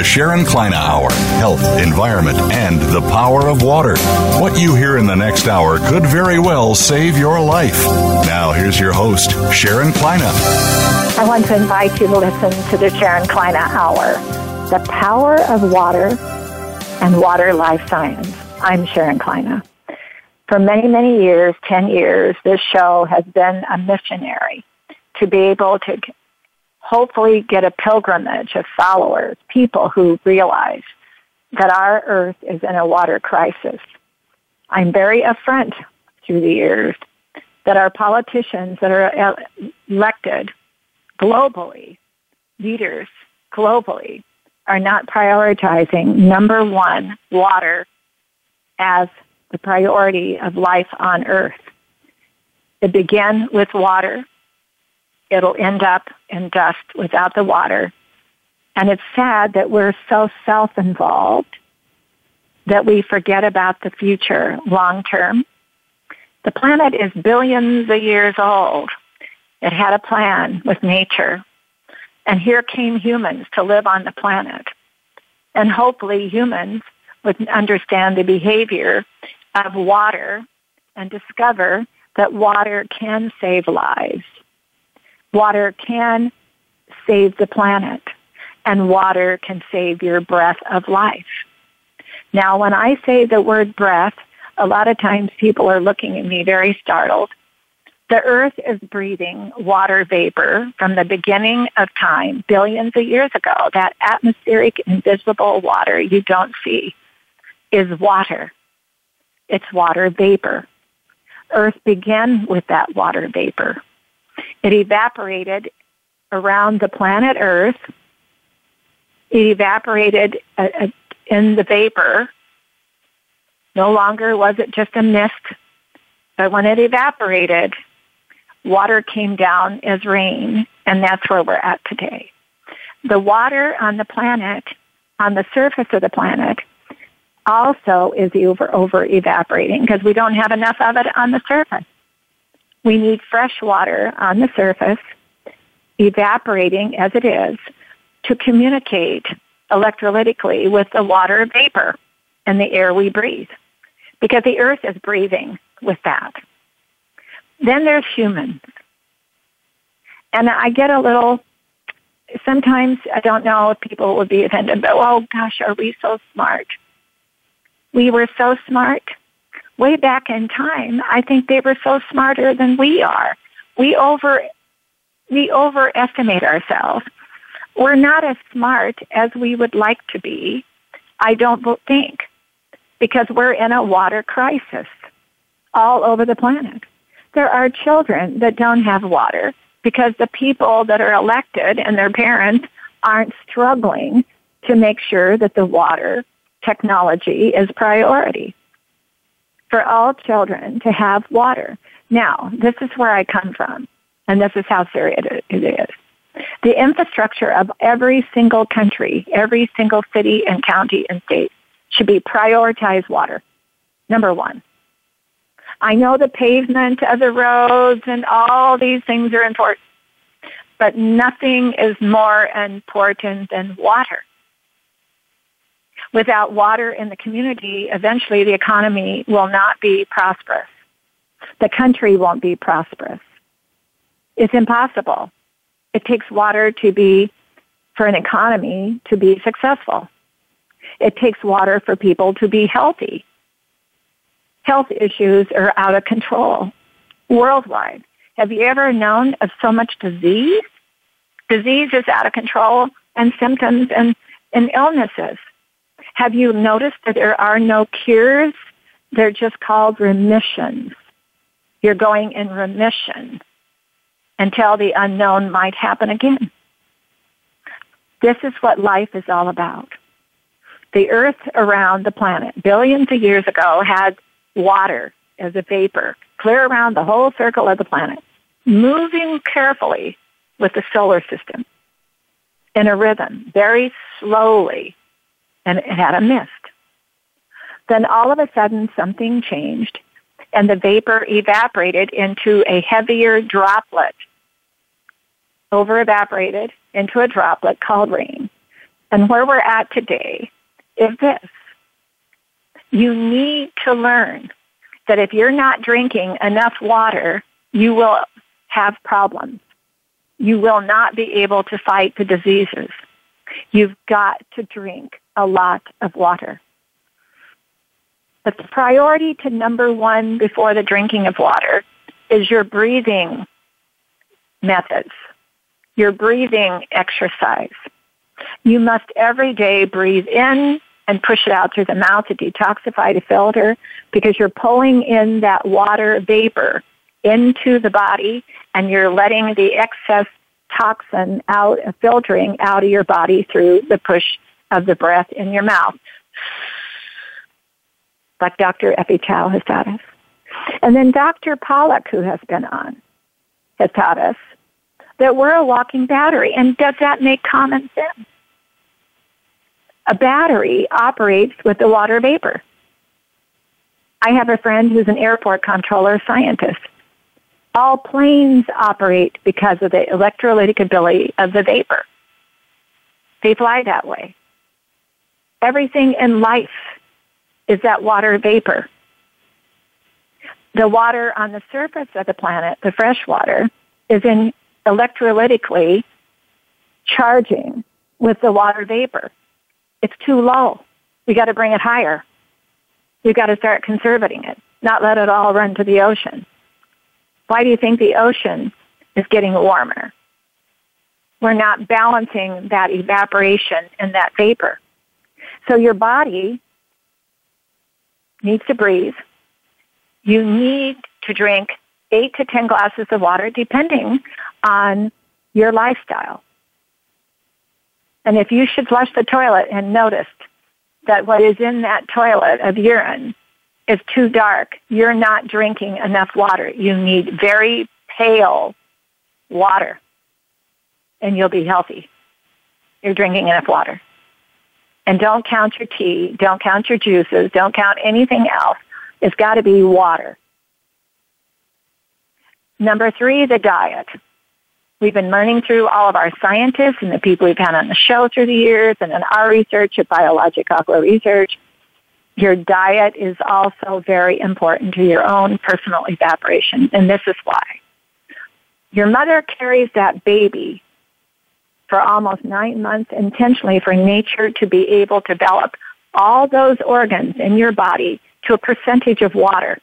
The Sharon Kleyne Hour Health, Environment, and the Power of Water. What you hear in the next hour could very well save your life. Now, here's your host, Sharon Kleyne. I want to invite you to listen to the Sharon Kleyne Hour The Power of Water and Water Life Science. I'm Sharon Kleyne. For many, many years, 10 years, this show has been a missionary to be able to hopefully get a pilgrimage of followers, people who realize that our earth is in a water crisis. I'm very upfront through the years that our politicians that are elected globally, leaders globally, are not prioritizing number one, water as the priority of life on earth. It began with water it'll end up in dust without the water. And it's sad that we're so self-involved that we forget about the future long term. The planet is billions of years old. It had a plan with nature. And here came humans to live on the planet. And hopefully humans would understand the behavior of water and discover that water can save lives water can save the planet and water can save your breath of life. Now, when I say the word breath, a lot of times people are looking at me very startled. The earth is breathing water vapor from the beginning of time, billions of years ago. That atmospheric, invisible water you don't see is water. It's water vapor. Earth began with that water vapor. It evaporated around the planet Earth. It evaporated uh, uh, in the vapor. No longer was it just a mist, but when it evaporated, water came down as rain, and that's where we're at today. The water on the planet, on the surface of the planet, also is over, over evaporating because we don't have enough of it on the surface. We need fresh water on the surface, evaporating as it is, to communicate electrolytically with the water vapor and the air we breathe. Because the earth is breathing with that. Then there's humans. And I get a little, sometimes I don't know if people would be offended, but oh gosh, are we so smart? We were so smart way back in time, I think they were so smarter than we are. We over we overestimate ourselves. We're not as smart as we would like to be. I don't think because we're in a water crisis all over the planet. There are children that don't have water because the people that are elected and their parents aren't struggling to make sure that the water technology is priority for all children to have water. Now, this is where I come from, and this is how serious it is. The infrastructure of every single country, every single city and county and state should be prioritize water. Number one. I know the pavement of the roads and all these things are important, but nothing is more important than water without water in the community, eventually the economy will not be prosperous. The country won't be prosperous. It's impossible. It takes water to be, for an economy to be successful. It takes water for people to be healthy. Health issues are out of control worldwide. Have you ever known of so much disease? Disease is out of control and symptoms and in illnesses. Have you noticed that there are no cures? They're just called remissions. You're going in remission until the unknown might happen again. This is what life is all about. The earth around the planet billions of years ago had water as a vapor clear around the whole circle of the planet, moving carefully with the solar system in a rhythm, very slowly, and it had a mist. Then all of a sudden something changed and the vapor evaporated into a heavier droplet, over evaporated into a droplet called rain. And where we're at today is this. You need to learn that if you're not drinking enough water, you will have problems. You will not be able to fight the diseases. You've got to drink a lot of water. But the priority to number one before the drinking of water is your breathing methods, your breathing exercise. You must every day breathe in and push it out through the mouth to detoxify, the filter, because you're pulling in that water vapor into the body and you're letting the excess toxin out, filtering out of your body through the push of the breath in your mouth like Dr. Effie Chow has taught us. And then Dr. Pollack, who has been on, has taught us that we're a walking battery. And does that make common sense? A battery operates with the water vapor. I have a friend who's an airport controller scientist. All planes operate because of the electrolytic ability of the vapor. They fly that way. Everything in life is that water vapor. The water on the surface of the planet, the fresh water, is in electrolytically charging with the water vapor. It's too low. We got to bring it higher. We've got to start conserving it, not let it all run to the ocean. Why do you think the ocean is getting warmer? We're not balancing that evaporation and that vapor. So your body needs to breathe. You need to drink eight to 10 glasses of water depending on your lifestyle. And if you should flush the toilet and noticed that what is in that toilet of urine is too dark, you're not drinking enough water. You need very pale water and you'll be healthy. You're drinking enough water. And don't count your tea, don't count your juices, don't count anything else. It's got to be water. Number three, the diet. We've been learning through all of our scientists and the people we've had on the show through the years and in our research at Biologic Aqua Research. Your diet is also very important to your own personal evaporation, and this is why. Your mother carries that baby for almost nine months intentionally for nature to be able to develop all those organs in your body to a percentage of water.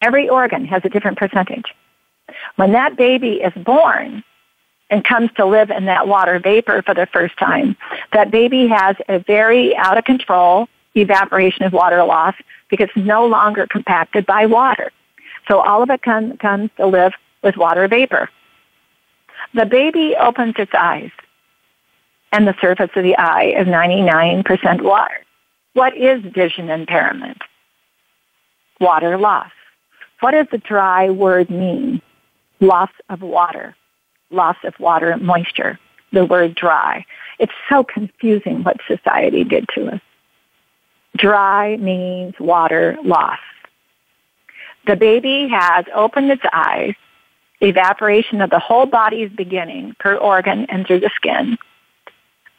Every organ has a different percentage. When that baby is born and comes to live in that water vapor for the first time, that baby has a very out of control evaporation of water loss because it's no longer compacted by water. So all of it com- comes to live with water vapor. The baby opens its eyes, and the surface of the eye is 99% water. What is vision impairment? Water loss. What does the dry word mean? Loss of water. Loss of water moisture. The word dry. It's so confusing what society did to us. Dry means water loss. The baby has opened its eyes evaporation of the whole body is beginning per organ and through the skin.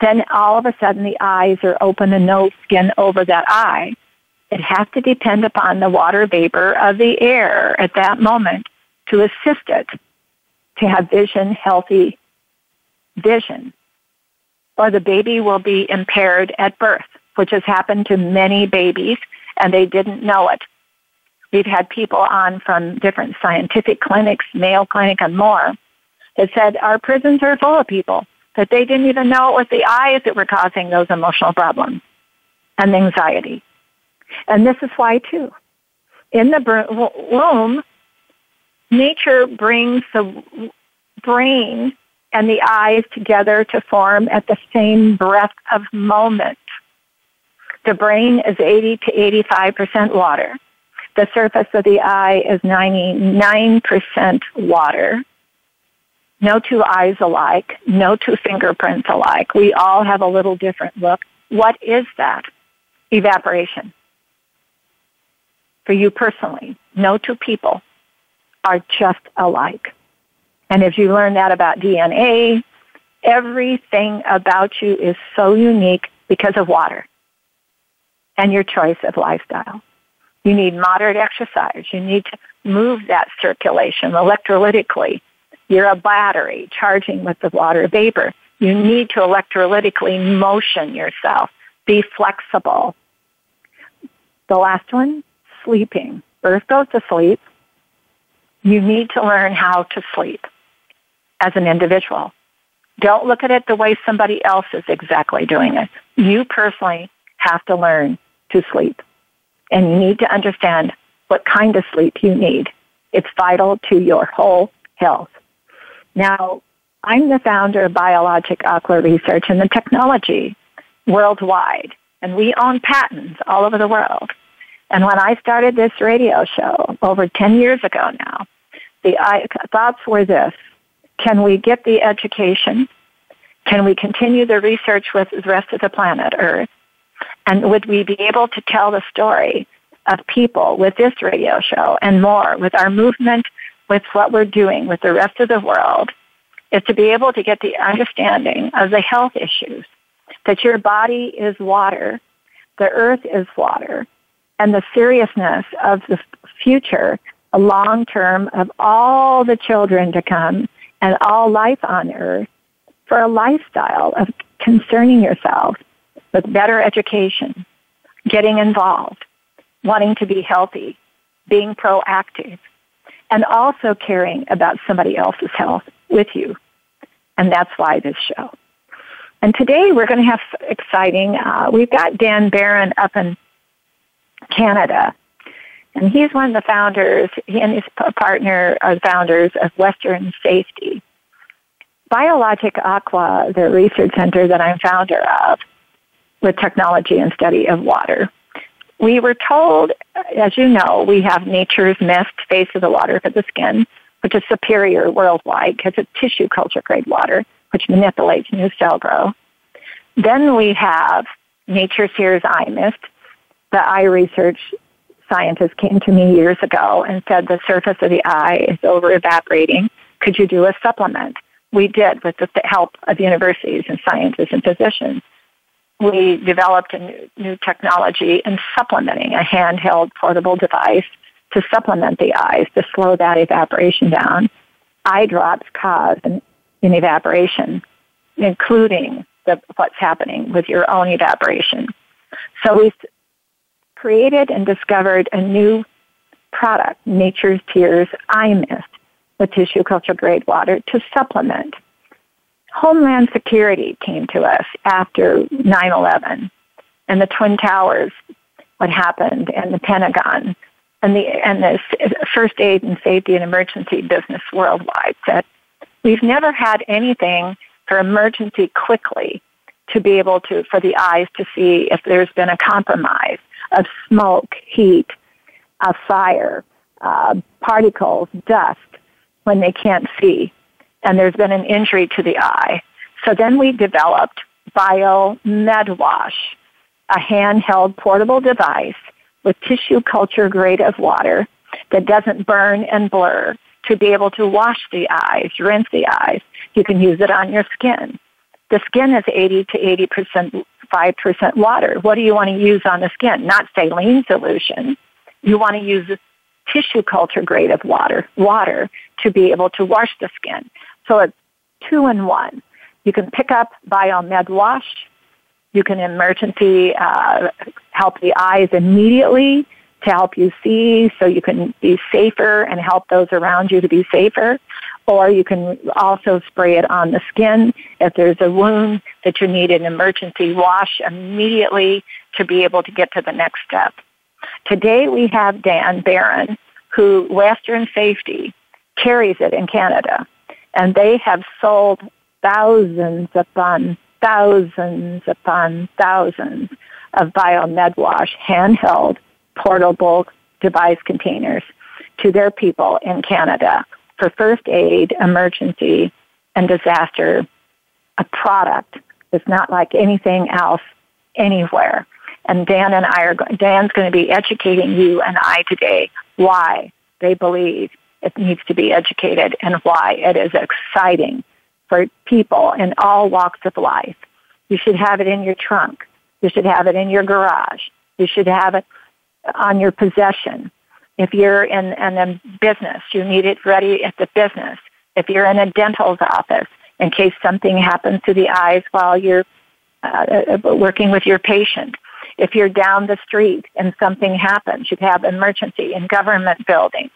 Then all of a sudden the eyes are open and no skin over that eye. It has to depend upon the water vapor of the air at that moment to assist it to have vision, healthy vision. Or the baby will be impaired at birth, which has happened to many babies and they didn't know it. We've had people on from different scientific clinics, Mayo Clinic and more, that said our prisons are full of people that they didn't even know it was the eyes that were causing those emotional problems and anxiety. And this is why, too. In the womb, nature brings the brain and the eyes together to form at the same breath of moment. The brain is 80 to 85% water. The surface of the eye is 99% water. No two eyes alike, no two fingerprints alike. We all have a little different look. What is that? Evaporation. For you personally, no two people are just alike. And if you learn that about DNA, everything about you is so unique because of water and your choice of lifestyle. You need moderate exercise. You need to move that circulation electrolytically. You're a battery charging with the water vapor. You need to electrolytically motion yourself. Be flexible. The last one, sleeping. Earth goes to sleep. You need to learn how to sleep as an individual. Don't look at it the way somebody else is exactly doing it. You personally have to learn to sleep. And you need to understand what kind of sleep you need. It's vital to your whole health. Now, I'm the founder of Biologic Aqua Research and the technology worldwide, and we own patents all over the world. And when I started this radio show over 10 years ago now, the thoughts were this can we get the education? Can we continue the research with the rest of the planet Earth? And would we be able to tell the story of people with this radio show and more with our movement, with what we're doing with the rest of the world, is to be able to get the understanding of the health issues that your body is water, the earth is water, and the seriousness of the future, a long term of all the children to come and all life on earth for a lifestyle of concerning yourself with better education, getting involved, wanting to be healthy, being proactive, and also caring about somebody else's health with you. And that's why this show. And today we're going to have exciting, uh, we've got Dan Barron up in Canada. And he's one of the founders, he and his partner are the founders of Western Safety. Biologic Aqua, the research center that I'm founder of, with technology and study of water. We were told, as you know, we have nature's mist face of the water for the skin, which is superior worldwide because it's tissue culture grade water, which manipulates new cell growth. Then we have Nature's Tears Eye Mist, the eye research scientist came to me years ago and said the surface of the eye is over evaporating. Could you do a supplement? We did with the help of universities and scientists and physicians. We developed a new, new technology in supplementing a handheld portable device to supplement the eyes to slow that evaporation down. Eye drops cause an, an evaporation, including the, what's happening with your own evaporation. So we created and discovered a new product, Nature's Tears Eye Mist, with tissue culture grade water to supplement. Homeland Security came to us after 9-11 and the Twin Towers, what happened, and the Pentagon, and the, and the first aid and safety and emergency business worldwide said, we've never had anything for emergency quickly to be able to, for the eyes to see if there's been a compromise of smoke, heat, of fire, uh, particles, dust when they can't see. And there's been an injury to the eye. So then we developed Bio Wash, a handheld portable device with tissue culture grade of water that doesn't burn and blur to be able to wash the eyes, rinse the eyes. You can use it on your skin. The skin is 80 to 80 percent 5% water. What do you want to use on the skin? Not saline solution. You want to use tissue culture grade of water, water to be able to wash the skin. So it's two in one. You can pick up Biomed Wash. You can emergency uh, help the eyes immediately to help you see so you can be safer and help those around you to be safer. or you can also spray it on the skin. If there's a wound that you need an emergency wash immediately to be able to get to the next step. Today we have Dan Barron, who Western Safety carries it in Canada, and they have sold thousands upon thousands upon thousands of biomed wash handheld portable device containers to their people in Canada for first aid, emergency, and disaster, a product that's not like anything else anywhere. And Dan and I are, Dan's going to be educating you and I today why they believe it needs to be educated and why it is exciting for people in all walks of life. You should have it in your trunk. You should have it in your garage. You should have it on your possession. If you're in, in a business, you need it ready at the business. If you're in a dental's office, in case something happens to the eyes while you're uh, uh working with your patient. If you're down the street and something happens, you have emergency in government buildings.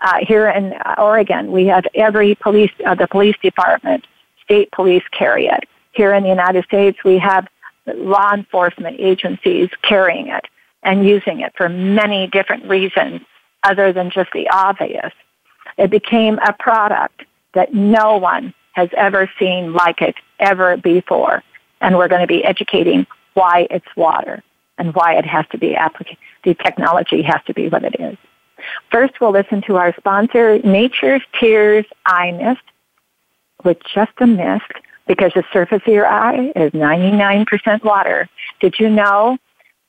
Uh, here in Oregon, we have every police, uh, the police department, state police carry it. Here in the United States, we have law enforcement agencies carrying it and using it for many different reasons other than just the obvious. It became a product that no one has ever seen like it ever before. And we're going to be educating why it's water and why it has to be applicated. The technology has to be what it is. First, we'll listen to our sponsor, Nature's Tears Eye Mist, with just a mist because the surface of your eye is 99% water. Did you know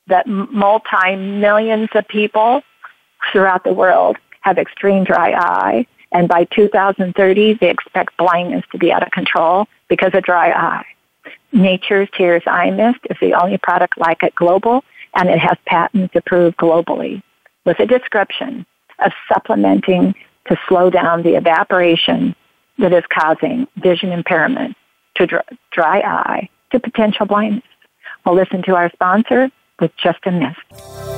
that multi-millions of people throughout the world have extreme dry eye. And by 2030, they expect blindness to be out of control because of dry eye. Nature's Tears Eye Mist is the only product like it global, and it has patents approved globally with a description of supplementing to slow down the evaporation that is causing vision impairment to dry eye to potential blindness. We'll listen to our sponsor with just a.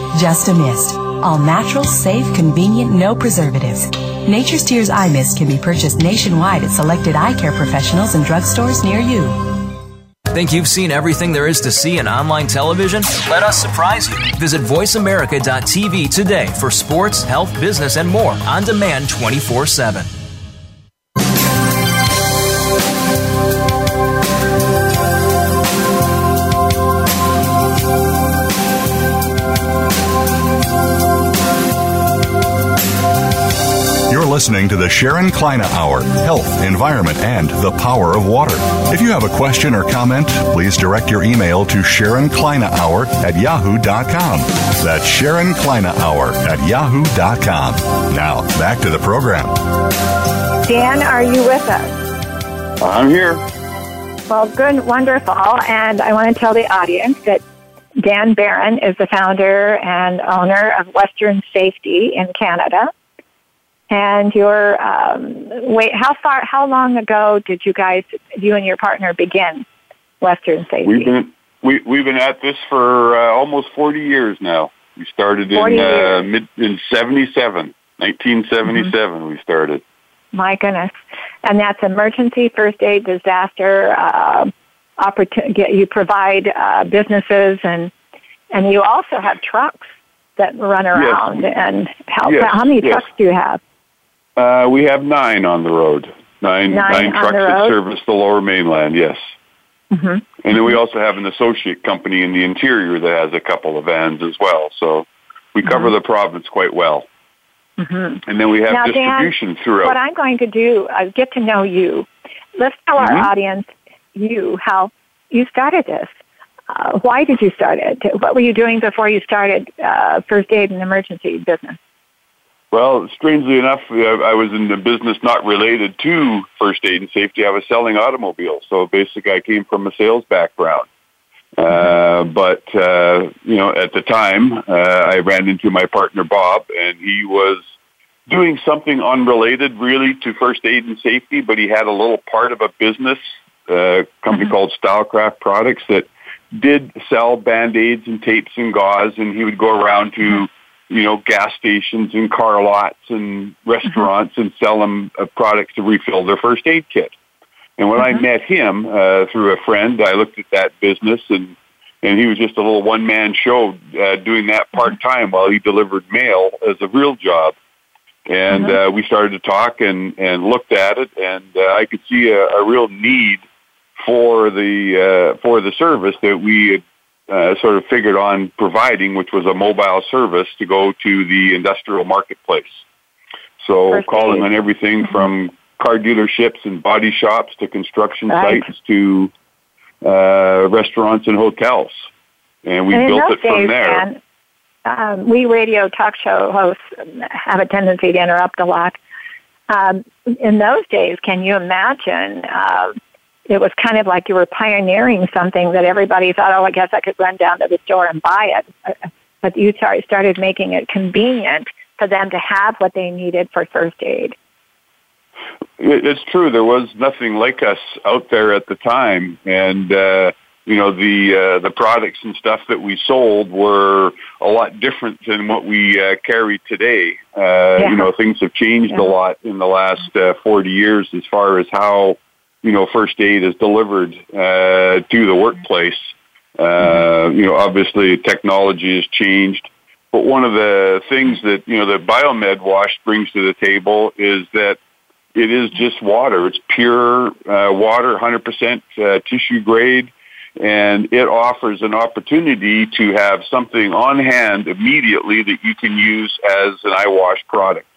just a mist. All natural, safe, convenient, no preservatives. Nature's Tears Eye Mist can be purchased nationwide at selected eye care professionals and drugstores near you. Think you've seen everything there is to see in online television? Let us surprise you. Visit VoiceAmerica.tv today for sports, health, business, and more on demand 24 7. Listening to the Sharon Kleyne Hour Health, Environment, and the Power of Water. If you have a question or comment, please direct your email to Sharon Kleyne Hour at yahoo.com. That's Sharon Kleyne Hour at yahoo.com. Now, back to the program. Dan, are you with us? I'm here. Well, good, wonderful. And I want to tell the audience that Dan Barron is the founder and owner of Western Safety in Canada and your um, wait how far how long ago did you guys you and your partner begin western safety we've been we, we've been at this for uh, almost 40 years now we started in uh, mid in 77 1977 mm-hmm. we started my goodness and that's emergency first aid disaster uh, opportunity you provide uh, businesses and and you also have trucks that run around yes. and help yes. how many yes. trucks do you have uh, we have nine on the road. Nine, nine, nine trucks that service the lower mainland, yes. Mm-hmm. And then we also have an associate company in the interior that has a couple of vans as well. So we cover mm-hmm. the province quite well. Mm-hmm. And then we have now, distribution Dan, throughout. What I'm going to do is get to know you. Let's tell our mm-hmm. audience you how you started this. Uh, why did you start it? What were you doing before you started uh, first aid and emergency business? Well, strangely enough, I was in the business not related to first aid and safety. I was selling automobiles. So basically, I came from a sales background. Uh, but, uh, you know, at the time, uh, I ran into my partner, Bob, and he was doing something unrelated really to first aid and safety, but he had a little part of a business, a uh, company mm-hmm. called Stylecraft Products that did sell band-aids and tapes and gauze, and he would go around to, mm-hmm. You know, gas stations and car lots and restaurants mm-hmm. and sell them uh, products to refill their first aid kit. And when mm-hmm. I met him uh, through a friend, I looked at that business and and he was just a little one man show uh, doing that mm-hmm. part time while he delivered mail as a real job. And mm-hmm. uh, we started to talk and and looked at it, and uh, I could see a, a real need for the uh, for the service that we had uh, sort of figured on providing, which was a mobile service to go to the industrial marketplace. So First calling aid. on everything mm-hmm. from car dealerships and body shops to construction right. sites to uh, restaurants and hotels. And we and built it from there. um, we radio talk show hosts have a tendency to interrupt a lot. Um, in those days, can you imagine? Uh, it was kind of like you were pioneering something that everybody thought, oh, I guess I could run down to the store and buy it. But you started making it convenient for them to have what they needed for first aid. It's true. There was nothing like us out there at the time, and uh, you know the uh, the products and stuff that we sold were a lot different than what we uh, carry today. Uh, yeah. You know, things have changed yeah. a lot in the last uh, forty years as far as how you know first aid is delivered uh, to the workplace. Uh, you know, obviously technology has changed. But one of the things that, you know, the Biomed wash brings to the table is that it is just water. It's pure uh, water, 100% uh, tissue grade, and it offers an opportunity to have something on hand immediately that you can use as an eye wash product.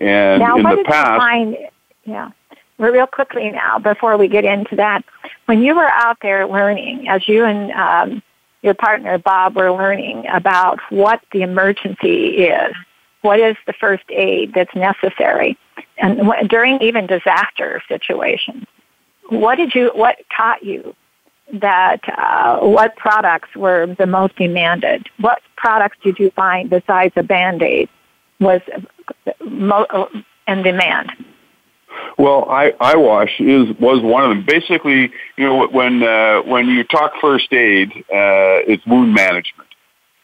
And now, in the past, find, yeah, real quickly now before we get into that, when you were out there learning, as you and um, your partner Bob were learning about what the emergency is, what is the first aid that's necessary and during even disaster situations what did you what taught you that uh, what products were the most demanded? What products did you find besides a band-aid was mo- in demand well, eye, eye wash is was one of them. Basically, you know, when uh, when you talk first aid, uh, it's wound management.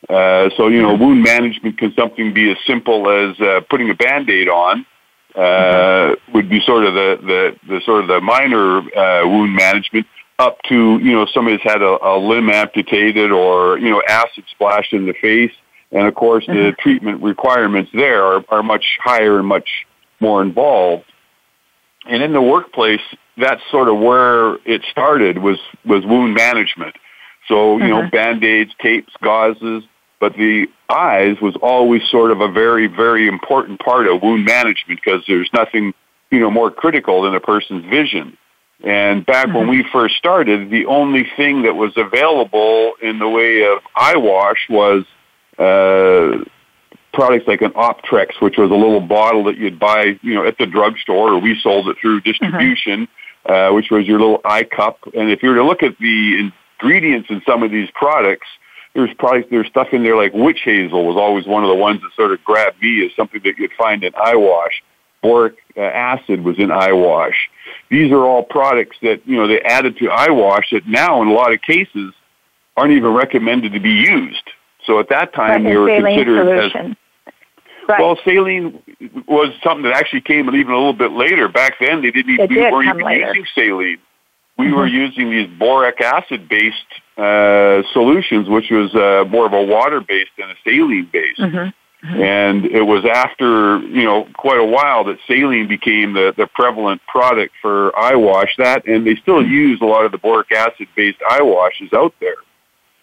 Uh, so, you know, wound management can something be as simple as uh, putting a band-aid on, uh, would be sort of the, the, the sort of the minor uh, wound management up to, you know, somebody's had a, a limb amputated or, you know, acid splashed in the face. And of course, mm-hmm. the treatment requirements there are, are much higher and much more involved. And in the workplace, that's sort of where it started was, was wound management. So, you mm-hmm. know, band-aids, tapes, gauzes, but the eyes was always sort of a very, very important part of wound management because there's nothing, you know, more critical than a person's vision. And back mm-hmm. when we first started, the only thing that was available in the way of eye wash was uh, products like an Optrex, which was a little bottle that you'd buy, you know, at the drugstore, or we sold it through distribution, mm-hmm. uh, which was your little eye cup. And if you were to look at the ingredients in some of these products, there's probably there's stuff in there like witch hazel was always one of the ones that sort of grabbed me as something that you'd find in eye wash. Boric uh, acid was in eye wash. These are all products that you know they added to eye wash that now in a lot of cases aren't even recommended to be used. So at that time they were considered solution. as Right. Well, saline was something that actually came even a little bit later. Back then, they didn't even, we weren't even later. using saline. We mm-hmm. were using these boric acid based uh, solutions, which was uh, more of a water based than a saline based. Mm-hmm. Mm-hmm. And it was after, you know, quite a while that saline became the, the prevalent product for eye wash. That, and they still mm-hmm. use a lot of the boric acid based eye washes out there.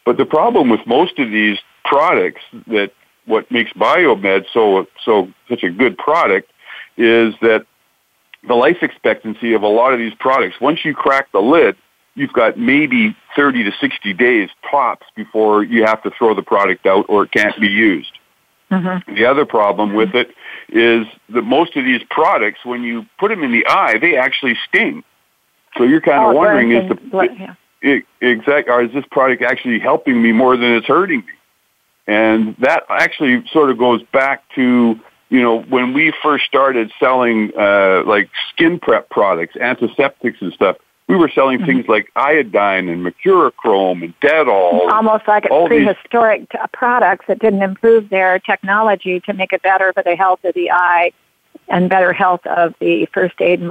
But the problem with most of these products that what makes Biomed so, so, such a good product is that the life expectancy of a lot of these products, once you crack the lid, you've got maybe 30 to 60 days tops before you have to throw the product out or it can't be used. Mm-hmm. The other problem with it is that most of these products, when you put them in the eye, they actually sting. So you're kind of oh, wondering is the blood, yeah. exact or is this product actually helping me more than it's hurting me? And that actually sort of goes back to you know when we first started selling uh, like skin prep products, antiseptics and stuff we were selling mm-hmm. things like iodine and mercurochrome and Dettol. Almost like prehistoric these... products that didn't improve their technology to make it better for the health of the eye and better health of the first aid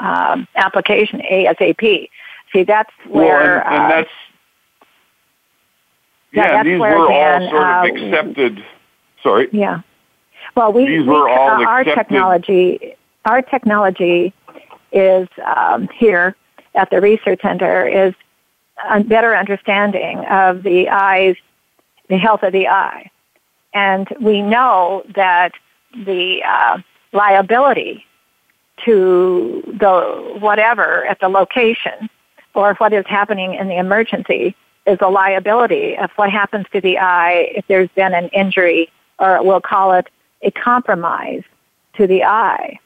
um, application ASAP. See, that's where. Well, and, and uh, that's. Yeah, these were all sort of uh, accepted. Sorry. Yeah. Well, we, these we, were all uh, our accepted. technology. Our technology is um, here at the research center is a better understanding of the eyes, the health of the eye. And we know that the uh, liability to the whatever at the location or what is happening in the emergency is a liability of what happens to the eye if there's been an injury or we'll call it a compromise to the eye.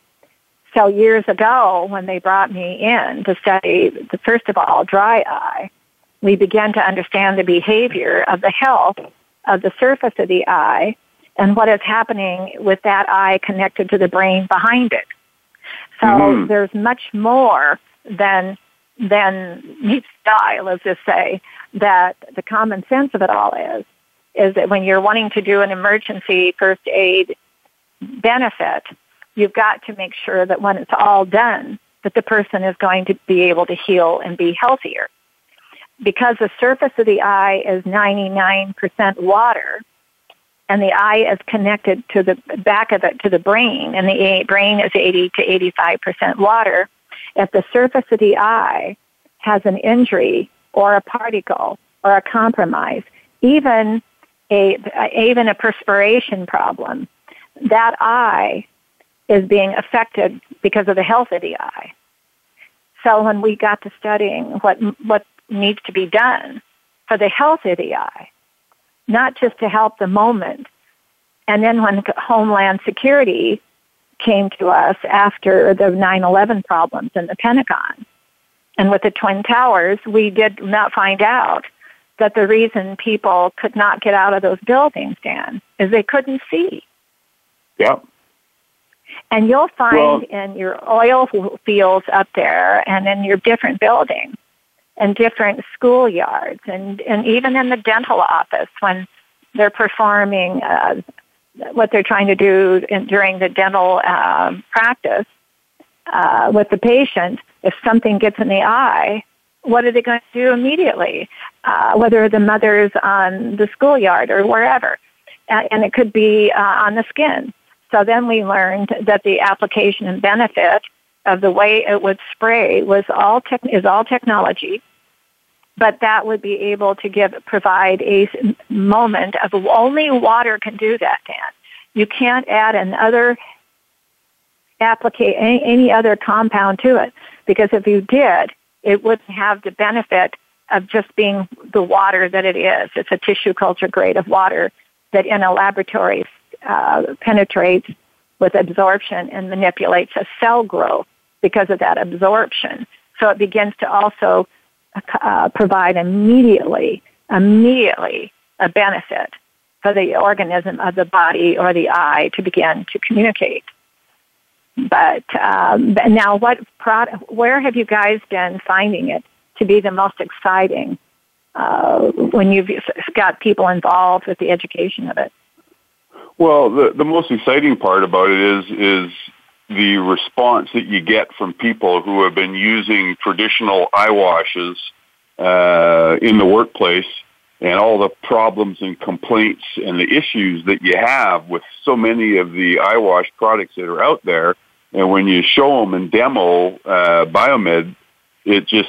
So years ago, when they brought me in to study, the, first of all, dry eye, we began to understand the behavior of the health of the surface of the eye and what is happening with that eye connected to the brain behind it. So mm-hmm. there's much more than than meets the eye, let's just say, that the common sense of it all is, is that when you're wanting to do an emergency first aid benefit, you've got to make sure that when it's all done, that the person is going to be able to heal and be healthier. Because the surface of the eye is 99% water, and the eye is connected to the back of it to the brain, and the brain is 80 to 85% water. If the surface of the eye has an injury or a particle or a compromise, even a even a perspiration problem, that eye is being affected because of the health of the eye. So when we got to studying what what needs to be done for the health of the eye, not just to help the moment, and then when Homeland Security came to us after the 9/11 problems in the Pentagon, and with the Twin Towers, we did not find out that the reason people could not get out of those buildings, Dan, is they couldn't see. Yep. And you'll find well, in your oil fields up there and in your different buildings and different schoolyards and, and even in the dental office when they're performing uh, what they're trying to do in, during the dental um, practice uh, with the patient, if something gets in the eye, what are they going to do immediately? Uh, whether the mother's on the schoolyard or wherever. and it could be uh, on the skin. So then we learned that the application and benefit of the way it would spray was all is all technology, but that would be able to give provide a moment of only water can do that, Dan. You can't add another applicate any, any other compound to it because if you did, it wouldn't have the benefit of just being the water that it is. It's a tissue culture grade of water that in a laboratory uh, penetrates with absorption and manipulates a cell growth because of that absorption. So it begins to also uh, provide immediately, immediately a benefit for the organism of the body or the eye to begin to communicate. But um, now, what product? Where have you guys been finding it to be the most exciting uh, when you've got people involved with the education of it? Well, the the most exciting part about it is is the response that you get from people who have been using traditional eye washes uh, in the workplace and all the problems and complaints and the issues that you have with so many of the eye wash products that are out there. And when you show them and demo uh, Biomed, it just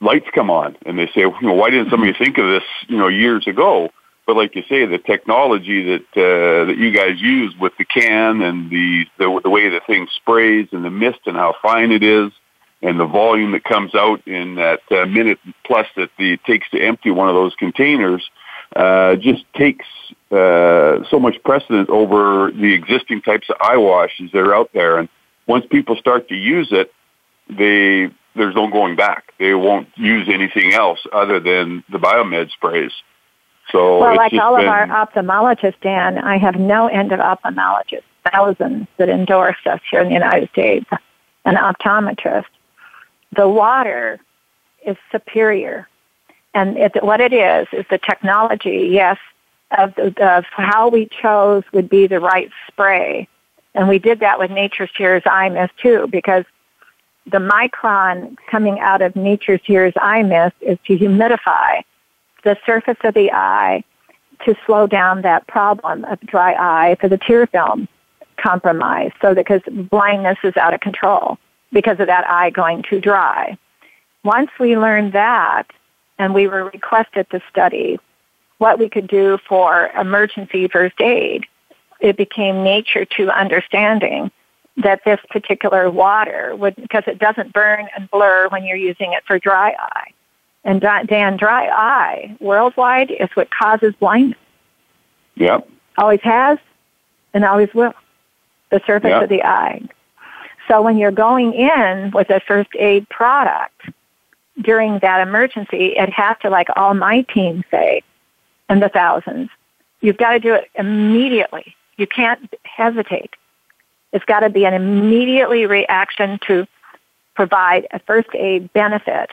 lights come on, and they say, you know, why didn't somebody think of this, you know, years ago? But like you say, the technology that uh, that you guys use with the can and the, the the way the thing sprays and the mist and how fine it is, and the volume that comes out in that uh, minute plus that the, it takes to empty one of those containers uh, just takes uh, so much precedent over the existing types of eye washes that are out there. And once people start to use it, they there's no going back. They won't use anything else other than the biomed sprays. So well, like all been, of our ophthalmologists, Dan, I have no end of ophthalmologists, thousands that endorse us here in the United States, an optometrist. The water is superior and it, what it is, is the technology, yes, of, of how we chose would be the right spray. And we did that with Nature's Tears Eye Mist too, because the micron coming out of Nature's Tears Eye Mist is to humidify the surface of the eye to slow down that problem of dry eye for the tear film compromise. So because blindness is out of control because of that eye going too dry. Once we learned that, and we were requested to study what we could do for emergency first aid. It became nature to understanding that this particular water would, because it doesn't burn and blur when you're using it for dry eye. And Dan, dry eye worldwide is what causes blindness. Yep. Always has and always will. The surface yep. of the eye. So when you're going in with a first aid product, during that emergency, it has to, like all my teams say, in the thousands, you've got to do it immediately. You can't hesitate. It's got to be an immediately reaction to provide a first aid benefit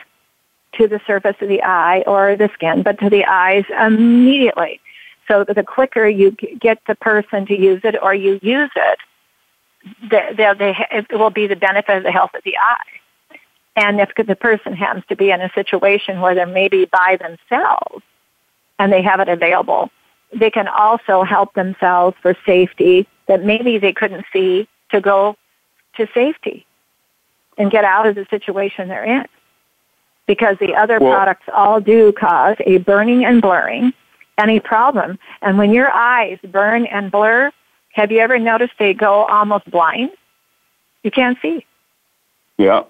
to the surface of the eye or the skin, but to the eyes immediately. So the quicker you get the person to use it or you use it, they, it will be the benefit of the health of the eye. And if the person happens to be in a situation where they're maybe by themselves and they have it available, they can also help themselves for safety that maybe they couldn't see to go to safety and get out of the situation they're in. Because the other well, products all do cause a burning and blurring, any problem. And when your eyes burn and blur, have you ever noticed they go almost blind? You can't see. Yeah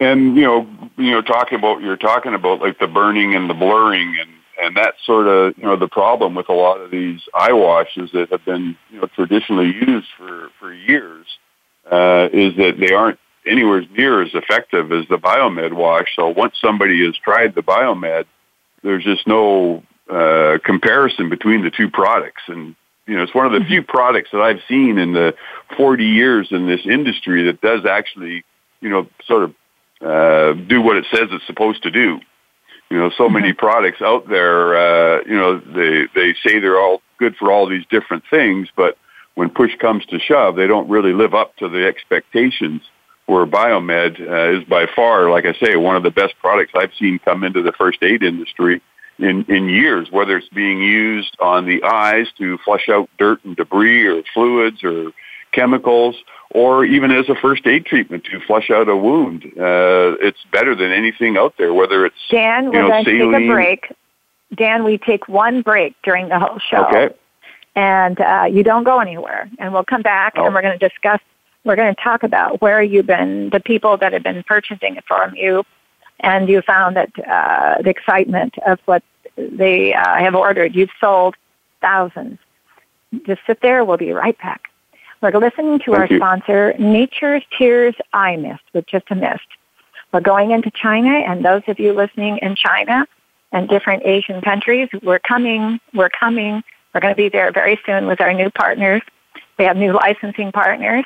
and you know, you know, talking about you're talking about like the burning and the blurring and and that's sort of you know the problem with a lot of these eye washes that have been you know traditionally used for for years uh, is that they aren't anywhere near as effective as the biomed wash. So once somebody has tried the biomed, there's just no uh, comparison between the two products. And you know, it's one of the mm-hmm. few products that I've seen in the 40 years in this industry that does actually, you know, sort of uh, do what it says it's supposed to do. You know, so many mm-hmm. products out there, uh, you know, they, they say they're all good for all these different things, but when push comes to shove, they don't really live up to the expectations where Biomed uh, is by far, like I say, one of the best products I've seen come into the first aid industry in, in years, whether it's being used on the eyes to flush out dirt and debris or fluids or chemicals, or even as a first aid treatment to flush out a wound. Uh, it's better than anything out there, whether it's Dan, you we're know, going to take a break. Dan, we take one break during the whole show. Okay. And uh, you don't go anywhere. And we'll come back oh. and we're going to discuss, we're going to talk about where you've been, the people that have been purchasing it from you, and you found that uh, the excitement of what they uh, have ordered. You've sold thousands. Just sit there. We'll be right back. We're listening to Thank our you. sponsor, Nature's Tears Eye Mist, with just a mist. We're going into China, and those of you listening in China and different Asian countries, we're coming, we're coming. We're going to be there very soon with our new partners. We have new licensing partners,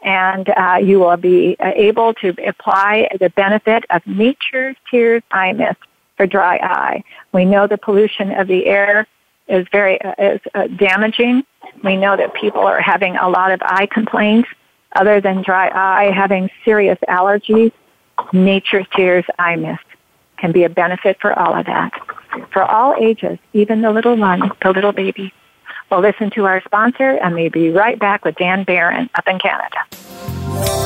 and uh, you will be uh, able to apply the benefit of Nature's Tears Eye Mist for dry eye. We know the pollution of the air is very uh, is uh, damaging. We know that people are having a lot of eye complaints other than dry eye, having serious allergies. Nature's Tears Eye Mist can be a benefit for all of that. For all ages, even the little one, the little baby. We'll listen to our sponsor and we'll be right back with Dan Barron up in Canada.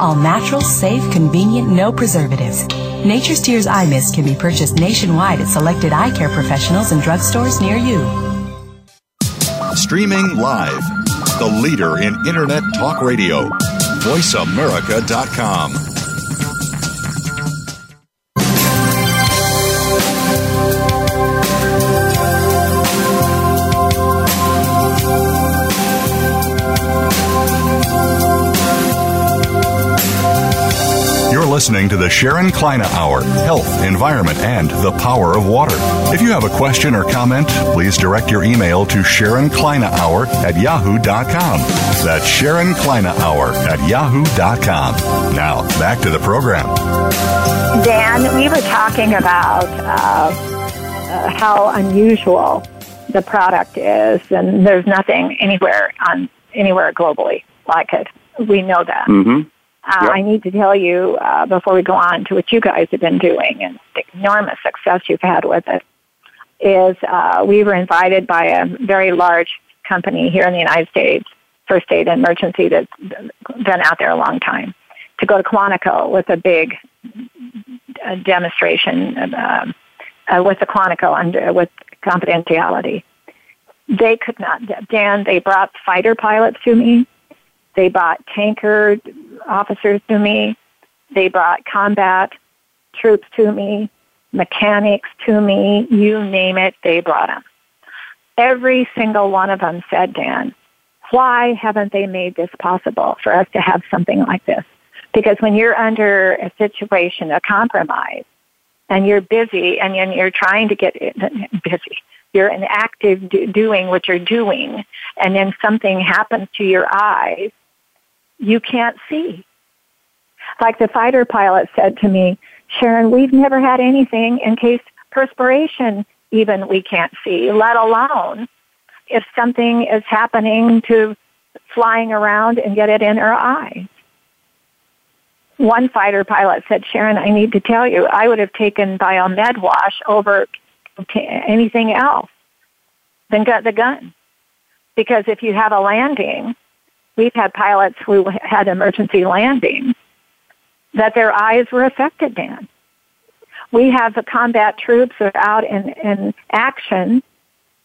All natural, safe, convenient, no preservatives. Nature's Tears Eye Mist can be purchased nationwide at selected eye care professionals and drugstores near you. Streaming live, the leader in Internet talk radio, voiceamerica.com. listening to the Sharon Kleyne Hour Health, Environment, and the Power of Water. If you have a question or comment, please direct your email to Sharon Kleyne Hour at yahoo.com. That's Sharon Kleyne Hour at yahoo.com. Now, back to the program. Dan, we were talking about uh, uh, how unusual the product is, and there's nothing anywhere on anywhere globally like it. We know that. Mm-hmm. Uh, yep. I need to tell you uh, before we go on to what you guys have been doing and the enormous success you've had with it. Is uh, we were invited by a very large company here in the United States, First Aid and Emergency, that's been out there a long time, to go to Quantico with a big uh, demonstration uh, uh, with the Quantico under with confidentiality. They could not, Dan. They brought fighter pilots to me they bought tanker officers to me. They brought combat troops to me, mechanics to me, you name it, they brought them. Every single one of them said, Dan, why haven't they made this possible for us to have something like this? Because when you're under a situation, a compromise, and you're busy and you're trying to get busy, you're in active doing what you're doing, and then something happens to your eyes you can't see. Like the fighter pilot said to me, Sharon, we've never had anything in case perspiration even we can't see, let alone if something is happening to flying around and get it in our eyes. One fighter pilot said, Sharon, I need to tell you, I would have taken Biomed Wash over anything else than got the gun. Because if you have a landing we've had pilots who had emergency landings that their eyes were affected, Dan. We have the combat troops that are out in, in action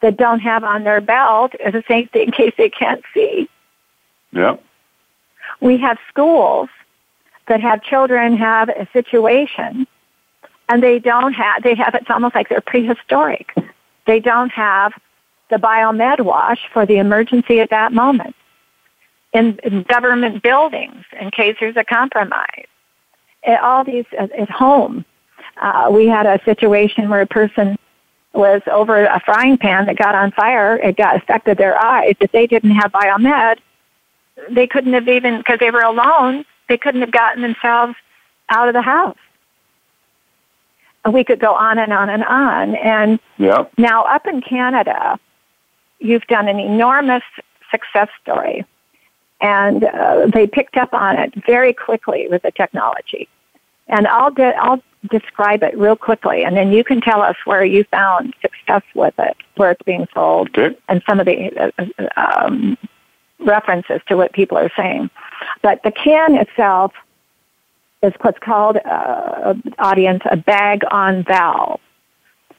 that don't have on their belt a safety in case they can't see. Yeah. We have schools that have children have a situation and they don't have, they have, it's almost like they're prehistoric. They don't have the biomed wash for the emergency at that moment in, in government buildings in case there's a compromise. At all these at, at home, uh, we had a situation where a person was over a frying pan that got on fire. It got affected their eyes. If they didn't have biomed, they couldn't have even because they were alone. They couldn't have gotten themselves out of the house. We could go on and on and on. And yep. now up in Canada, you've done an enormous success story and uh, they picked up on it very quickly with the technology. And I'll de- I'll describe it real quickly, and then you can tell us where you found success with it, where it's being sold, okay. and some of the uh, um, references to what people are saying. But the can itself is what's called, uh, audience, a bag on valve.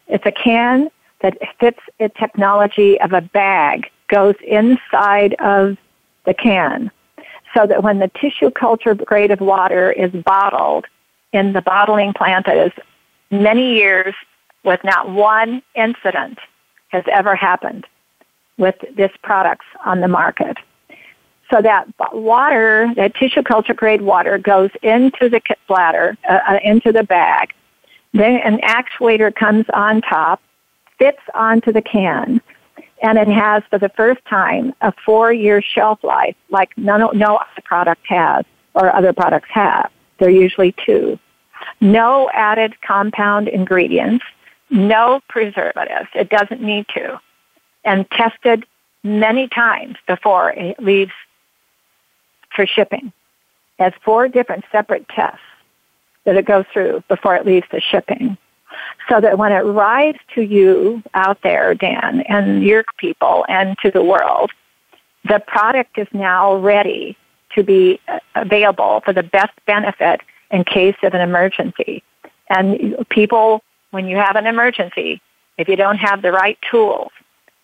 It's a can that fits a technology of a bag, goes inside of the can so that when the tissue culture grade of water is bottled in the bottling plant that is many years with not one incident has ever happened with this products on the market. So that water, that tissue culture grade water goes into the bladder, uh, uh, into the bag. Then an actuator comes on top, fits onto the can, and it has for the first time a four year shelf life like none, no other product has or other products have. They're usually two. No added compound ingredients, no preservatives. It doesn't need to. And tested many times before it leaves for shipping. It has four different separate tests that it goes through before it leaves the shipping. So that when it arrives to you out there, Dan, and your people and to the world, the product is now ready to be uh, available for the best benefit in case of an emergency. And people, when you have an emergency, if you don't have the right tools,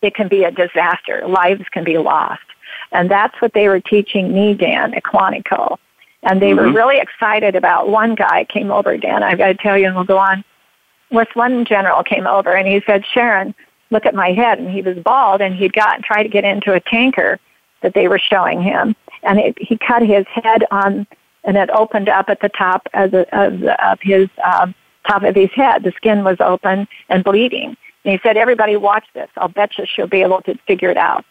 it can be a disaster. Lives can be lost. And that's what they were teaching me, Dan, at Quantico. And they mm-hmm. were really excited about one guy came over, Dan, I've got to tell you, and we'll go on. With one general came over and he said, Sharon, look at my head. And he was bald and he'd got tried to get into a tanker that they were showing him. And it, he cut his head on, and it opened up at the top of, the, of, the, of his um, top of his head. The skin was open and bleeding. And he said, "Everybody, watch this. I'll bet you she'll be able to figure it out."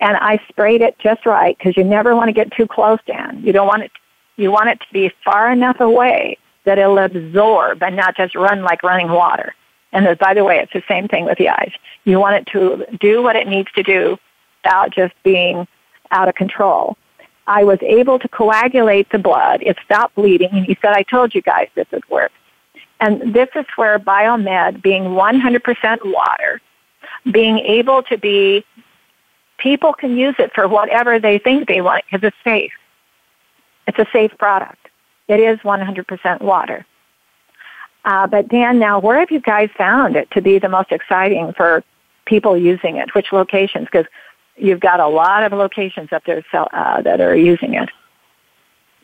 And I sprayed it just right because you never want to get too close, Dan. You don't want it. You want it to be far enough away that it'll absorb and not just run like running water. And by the way, it's the same thing with the eyes. You want it to do what it needs to do without just being out of control. I was able to coagulate the blood. It stopped bleeding. And he said, I told you guys this would work. And this is where biomed, being 100% water, being able to be, people can use it for whatever they think they want because it's safe. It's a safe product. It is 100% water. Uh, but Dan, now where have you guys found it to be the most exciting for people using it? Which locations? Because you've got a lot of locations up there uh, that are using it.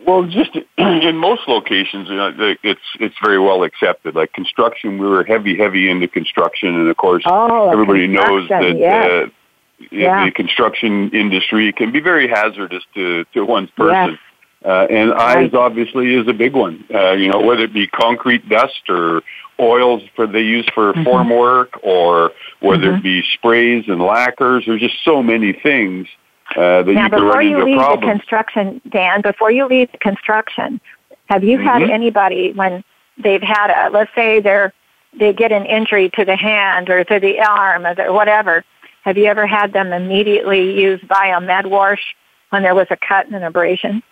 Well, just in most locations, you know, it's it's very well accepted. Like construction, we were heavy, heavy into construction, and of course, oh, everybody knows that yes. uh, yeah. the construction industry can be very hazardous to to one's person. Yes. Uh, and right. eyes obviously is a big one. Uh, you know, whether it be concrete dust or oils for they use for mm-hmm. form work, or whether mm-hmm. it be sprays and lacquers. There's just so many things uh, that now, you can before run you into leave problems. the construction, Dan, before you leave the construction, have you mm-hmm. had anybody when they've had a, let's say they're they get an injury to the hand or to the arm or whatever? Have you ever had them immediately use biomed wash when there was a cut and an abrasion?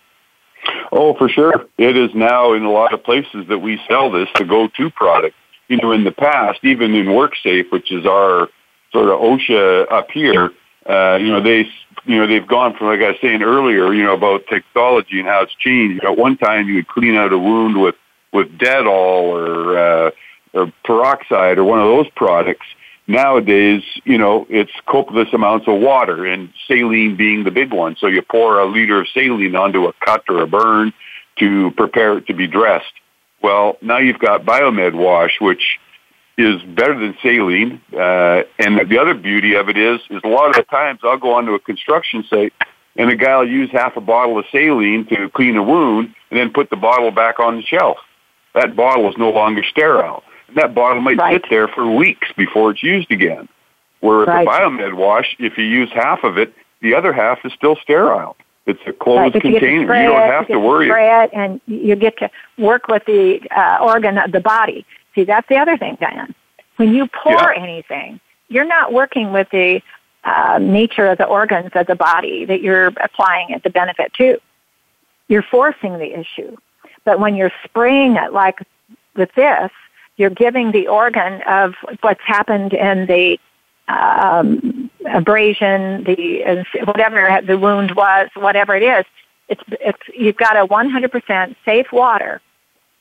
Oh, for sure. It is now in a lot of places that we sell this the go-to product. You know, in the past, even in WorkSafe, which is our sort of OSHA up here, uh, you know, they, you know, they've gone from, like I was saying earlier, you know, about technology and how it's changed. At one time, you would clean out a wound with, with Dettol or, uh, or peroxide or one of those products. Nowadays, you know, it's copious amounts of water and saline being the big one. So you pour a liter of saline onto a cut or a burn to prepare it to be dressed. Well, now you've got Biomed Wash, which is better than saline. Uh, and the other beauty of it is, is a lot of the times I'll go onto a construction site and the guy will use half a bottle of saline to clean a wound and then put the bottle back on the shelf. That bottle is no longer sterile that bottle might right. sit there for weeks before it's used again. Whereas right. the biomed wash, if you use half of it, the other half is still sterile. It's a closed right, container. You, you, don't have to, worry. To spray it, and you get to work with the uh, organ of the body. See, that's the other thing, Diane. When you pour yeah. anything, you're not working with the uh, nature of the organs of the body that you're applying it the benefit to. You're forcing the issue. But when you're spraying it like with this, you're giving the organ of what's happened in the um, abrasion, the whatever the wound was, whatever it is. It's it's you've got a 100% safe water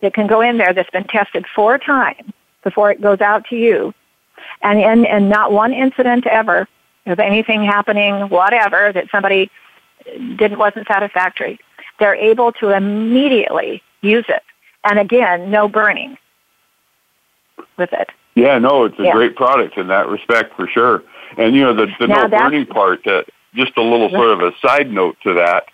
that can go in there that's been tested four times before it goes out to you, and and, and not one incident ever of anything happening, whatever that somebody didn't wasn't satisfactory. They're able to immediately use it, and again, no burning with it. Yeah, no, it's a yeah. great product in that respect for sure. And you know the the now no burning part. Uh, just a little sort of a side note to that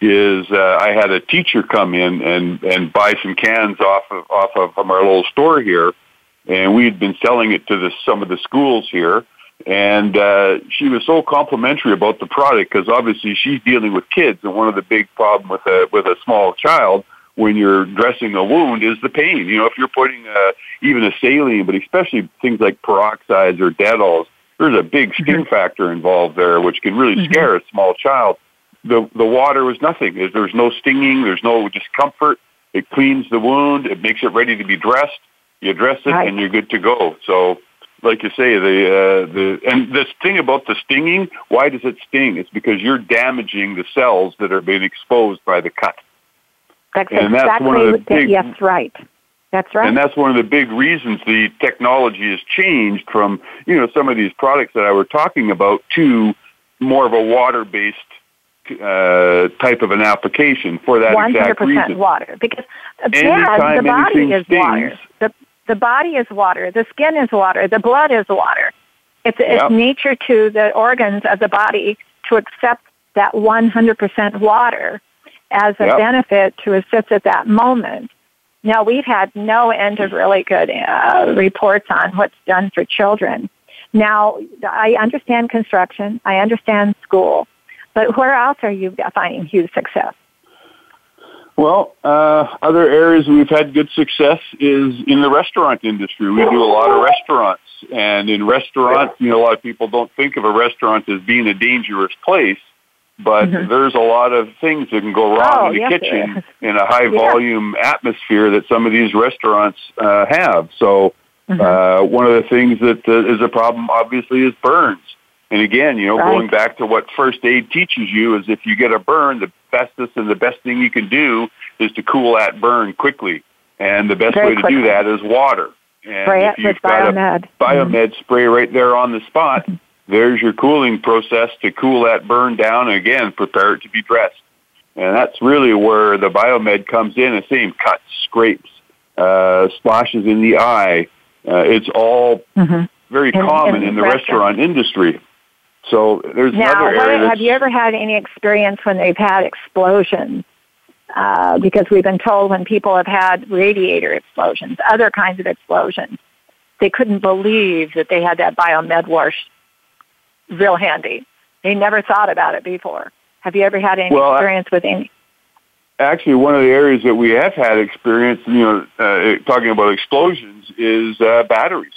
is uh, I had a teacher come in and and buy some cans off of off of from our little store here, and we had been selling it to the some of the schools here. And uh, she was so complimentary about the product because obviously she's dealing with kids, and one of the big problem with a with a small child when you're dressing a wound is the pain. You know, if you're putting uh, even a saline, but especially things like peroxides or Dettol, there's a big sting mm-hmm. factor involved there, which can really mm-hmm. scare a small child. The the water was nothing. There's no stinging. There's no discomfort. It cleans the wound. It makes it ready to be dressed. You dress it, right. and you're good to go. So like you say, the uh, the and this thing about the stinging. Why does it sting? It's because you're damaging the cells that are being exposed by the cut. That's and exactly that's one of the big, yes, right. That's right. And that's one of the big reasons the technology has changed from you know some of these products that I were talking about to more of a water-based uh, type of an application for that 100% exact reason. water because again, the body is stings, water. The, the body is water. The skin is water. The blood is water. It's, yep. it's nature to the organs of the body to accept that 100% water as a yep. benefit to assist at that moment. Now, we've had no end of really good uh, reports on what's done for children. Now, I understand construction. I understand school. But where else are you finding huge success? Well, uh, other areas we've had good success is in the restaurant industry. We do a lot of restaurants, and in restaurants, you know, a lot of people don't think of a restaurant as being a dangerous place, but mm-hmm. there's a lot of things that can go wrong oh, in the yes, kitchen in a high volume yeah. atmosphere that some of these restaurants uh, have. So, mm-hmm. uh, one of the things that uh, is a problem, obviously, is burns. And again, you know, right. going back to what first aid teaches you is if you get a burn, the bestest and the best thing you can do is to cool that burn quickly. And the best Very way to quickly. do that is water. And spray if you've got biomed. a biomed mm-hmm. spray right there on the spot. there's your cooling process to cool that burn down and again prepare it to be dressed. And that's really where the biomed comes in. The same cuts, scrapes, uh, splashes in the eye. Uh, it's all mm-hmm. very and, common and in the restaurant industry. So there's now, another area. have you ever had any experience when they've had explosions? Uh, because we've been told when people have had radiator explosions, other kinds of explosions, they couldn't believe that they had that biomed wash real handy. He never thought about it before. Have you ever had any well, experience with any? Actually, one of the areas that we have had experience, you know, uh, talking about explosions, is uh, batteries.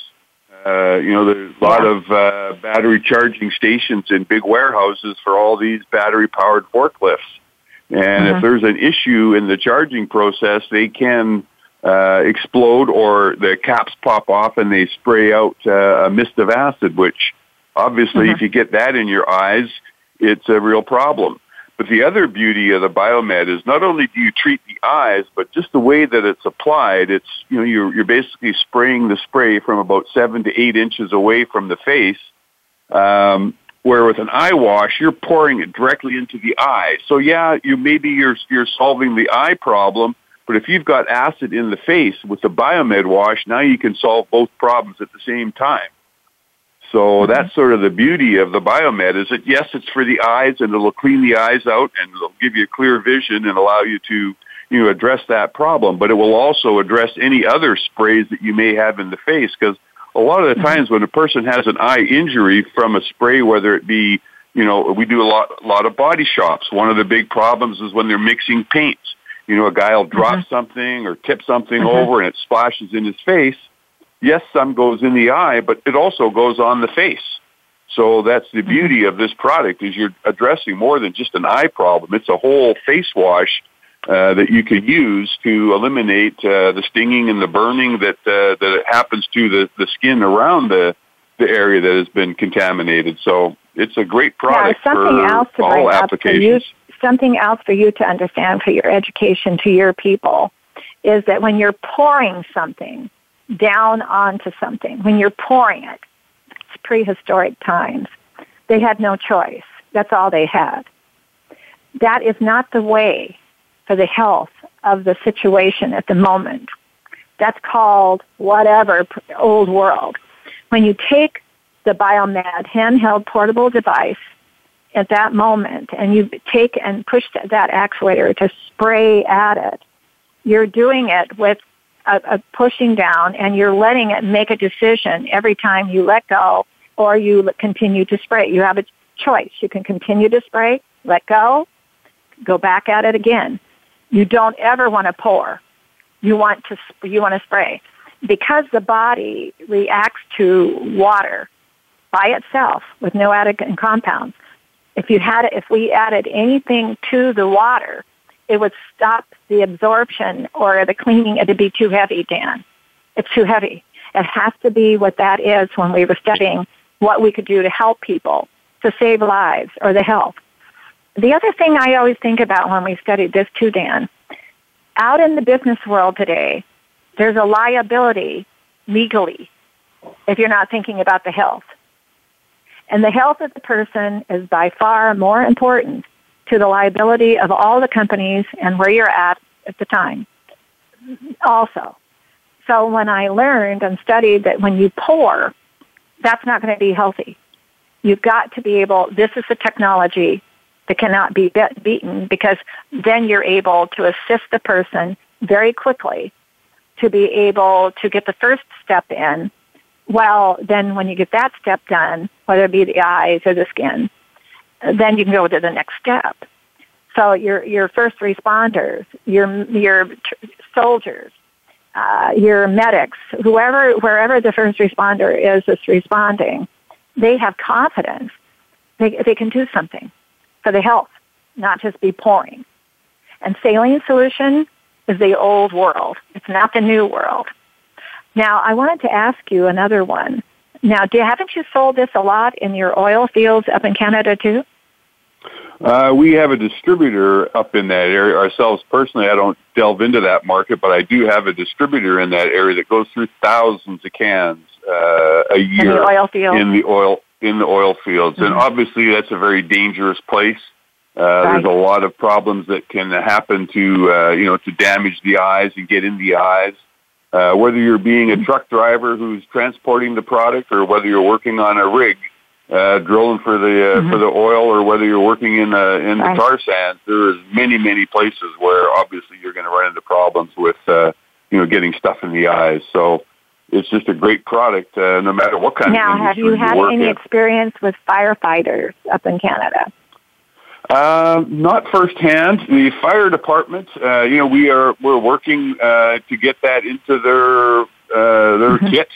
Uh, you know, there's a lot yeah. of uh, battery charging stations in big warehouses for all these battery powered forklifts. And mm-hmm. if there's an issue in the charging process, they can uh, explode or the caps pop off and they spray out uh, a mist of acid, which obviously, mm-hmm. if you get that in your eyes, it's a real problem. But the other beauty of the biomed is not only do you treat the eyes, but just the way that it's applied. It's you know you're you're basically spraying the spray from about seven to eight inches away from the face. Um, where with an eye wash, you're pouring it directly into the eye. So yeah, you maybe you're you're solving the eye problem, but if you've got acid in the face with the biomed wash, now you can solve both problems at the same time. So mm-hmm. that's sort of the beauty of the biomed is that yes, it's for the eyes and it'll clean the eyes out and it'll give you a clear vision and allow you to you know address that problem, but it will also address any other sprays that you may have in the face because a lot of the mm-hmm. times when a person has an eye injury from a spray, whether it be you know we do a lot a lot of body shops. One of the big problems is when they're mixing paints. You know, a guy will drop mm-hmm. something or tip something mm-hmm. over and it splashes in his face yes, some goes in the eye, but it also goes on the face. So that's the beauty of this product is you're addressing more than just an eye problem. It's a whole face wash uh, that you can use to eliminate uh, the stinging and the burning that uh, that happens to the, the skin around the the area that has been contaminated. So it's a great product yeah, something for else to all bring applications. Up for you, something else for you to understand for your education to your people is that when you're pouring something, down onto something, when you're pouring it, it's prehistoric times. They had no choice. That's all they had. That is not the way for the health of the situation at the moment. That's called whatever old world. When you take the biomed handheld portable device at that moment and you take and push that actuator to spray at it, you're doing it with a, a pushing down and you're letting it make a decision every time you let go or you continue to spray. You have a choice. You can continue to spray, let go, go back at it again. You don't ever want to pour. You want to you want to spray because the body reacts to water by itself with no added compounds. If you had if we added anything to the water, it would stop the absorption or the cleaning. It'd be too heavy, Dan. It's too heavy. It has to be what that is when we were studying what we could do to help people, to save lives, or the health. The other thing I always think about when we studied this too, Dan, out in the business world today, there's a liability legally if you're not thinking about the health. And the health of the person is by far more important to the liability of all the companies and where you're at at the time. Also. So when I learned and studied that when you pour, that's not going to be healthy. You've got to be able, this is the technology that cannot be beaten because then you're able to assist the person very quickly to be able to get the first step in. Well, then when you get that step done, whether it be the eyes or the skin, then you can go to the next step. So your your first responders, your your soldiers, uh, your medics, whoever wherever the first responder is that's responding, they have confidence they they can do something for the health, not just be pouring. And saline solution is the old world. It's not the new world. Now, I wanted to ask you another one. Now, do, haven't you sold this a lot in your oil fields up in Canada too? Uh, we have a distributor up in that area ourselves personally. I don't delve into that market, but I do have a distributor in that area that goes through thousands of cans uh, a year in the oil fields. In the oil in the oil fields, mm-hmm. and obviously that's a very dangerous place. Uh, right. There's a lot of problems that can happen to uh, you know to damage the eyes and get in the eyes. Uh, whether you're being a truck driver who's transporting the product, or whether you're working on a rig uh, drilling for the uh, mm-hmm. for the oil, or whether you're working in uh, in the tar sands, there is many many places where obviously you're going to run into problems with uh, you know getting stuff in the eyes. So it's just a great product, uh, no matter what kind now, of. Now, have you had you any in. experience with firefighters up in Canada? Uh, not firsthand. The fire department, uh, you know, we are we're working uh, to get that into their uh, their mm-hmm. kit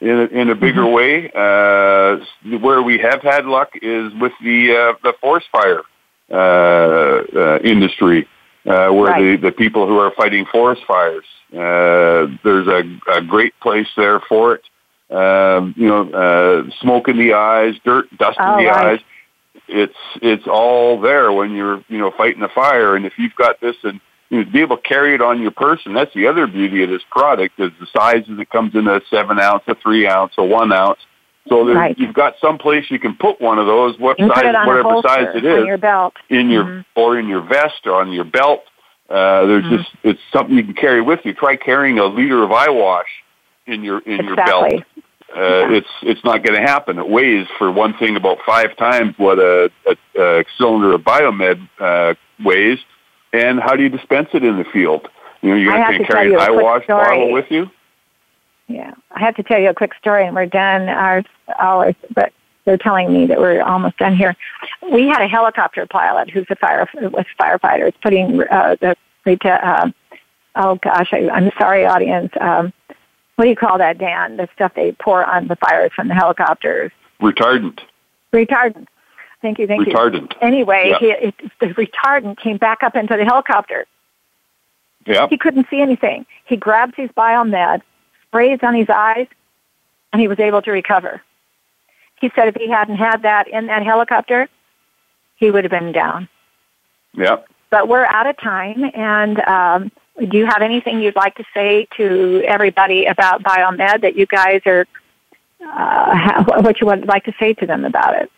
in a, in a bigger mm-hmm. way. Uh, where we have had luck is with the uh, the forest fire uh, uh, industry, uh, where right. the the people who are fighting forest fires. Uh, there's a, a great place there for it. Um, you know, uh, smoke in the eyes, dirt, dust oh, in the right. eyes. It's it's all there when you're you know fighting a fire, and if you've got this and you know, be able to carry it on your person. That's the other beauty of this product is the sizes. It comes in a seven ounce, a three ounce, a one ounce. So right. you've got some place you can put one of those, what size, whatever size it is, your belt, in your mm-hmm. or in your vest or on your belt. Uh, there's mm-hmm. just it's something you can carry with you. Try carrying a liter of eye wash in your in exactly. your belt. Uh. It's it's not going to happen. It weighs for one thing about five times what a, a, a cylinder of biomed uh, weighs. And how do you dispense it in the field? You know, you're going to carry an eye wash story. bottle with you. Yeah, I have to tell you a quick story, and we're done our hours. But they're telling me that we're almost done here. We had a helicopter pilot who's a fire with firefighters putting uh, the uh, oh gosh, I, I'm sorry, audience. Um, what do you call that, Dan? The stuff they pour on the fires from the helicopters. Retardant. Retardant. Thank you, thank retardant. you. Retardant. Anyway, yeah. he, it, the retardant came back up into the helicopter. Yeah. He couldn't see anything. He grabs his biomed, sprays on his eyes, and he was able to recover. He said if he hadn't had that in that helicopter, he would have been down. Yep. But we're out of time, and um, do you have anything you'd like to say to everybody about Biomed that you guys are, uh, what you would like to say to them about it?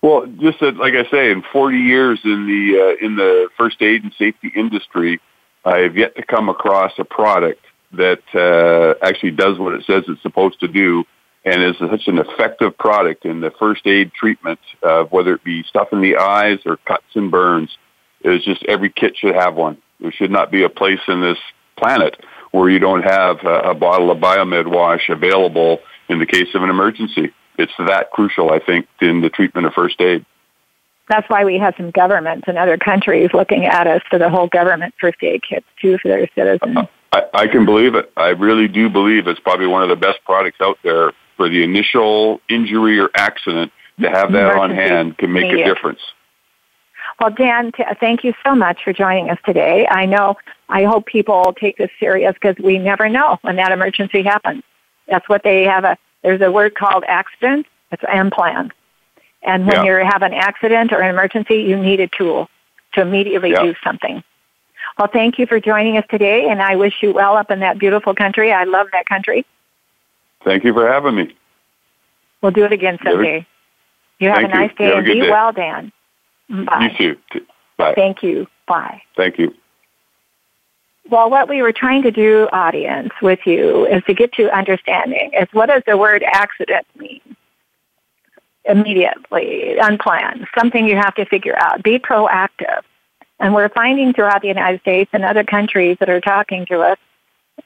Well, just that, like I say, in 40 years in the uh, in the first aid and safety industry, I have yet to come across a product that uh, actually does what it says it's supposed to do and is such an effective product in the first aid treatment of whether it be stuff in the eyes or cuts and burns. It's just every kit should have one. There should not be a place in this planet where you don't have a, a bottle of Biomed wash available in the case of an emergency. It's that crucial, I think, in the treatment of first aid. That's why we have some governments in other countries looking at us for the whole government first aid kits too for their citizens. Uh, I, I can believe it. I really do believe it's probably one of the best products out there for the initial injury or accident. To have that Emergency on hand can make a difference. Well, Dan, t- thank you so much for joining us today. I know, I hope people take this serious because we never know when that emergency happens. That's what they have a, there's a word called accident. It's unplanned. And when yeah. you have an accident or an emergency, you need a tool to immediately yeah. do something. Well, thank you for joining us today, and I wish you well up in that beautiful country. I love that country. Thank you for having me. We'll do it again someday. You have a nice you. day and be day. well, Dan. Bye. You too. Bye. Thank you. Bye. Thank you. Well, what we were trying to do, audience, with you is to get to understanding is what does the word accident mean? Immediately, unplanned, something you have to figure out. Be proactive. And we're finding throughout the United States and other countries that are talking to us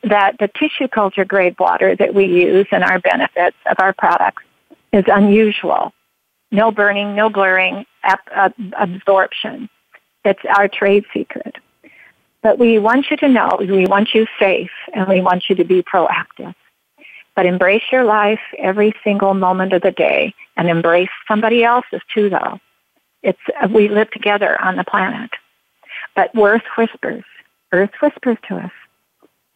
that the tissue culture grade water that we use in our benefits of our products is unusual. No burning, no blurring, ab- absorption. It's our trade secret. But we want you to know, we want you safe, and we want you to be proactive. But embrace your life every single moment of the day, and embrace somebody else's too, though. It's we live together on the planet. But Earth whispers. Earth whispers to us.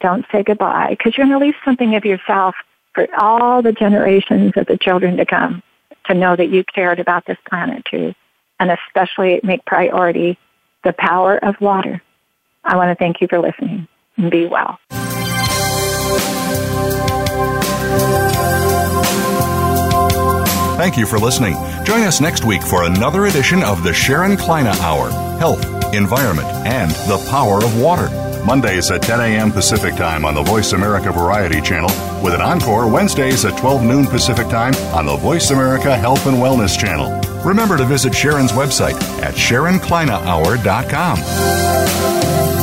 Don't say goodbye, because you're going to leave something of yourself for all the generations of the children to come to know that you cared about this planet too, and especially make priority the power of water. I want to thank you for listening and be well. Thank you for listening. Join us next week for another edition of the Sharon Kleyne Hour Health, Environment, and the Power of Water. Mondays at 10 a.m. Pacific Time on the Voice America Variety Channel, with an encore Wednesdays at 12 noon Pacific Time on the Voice America Health and Wellness Channel. Remember to visit Sharon's website at SharonKleynehour.com.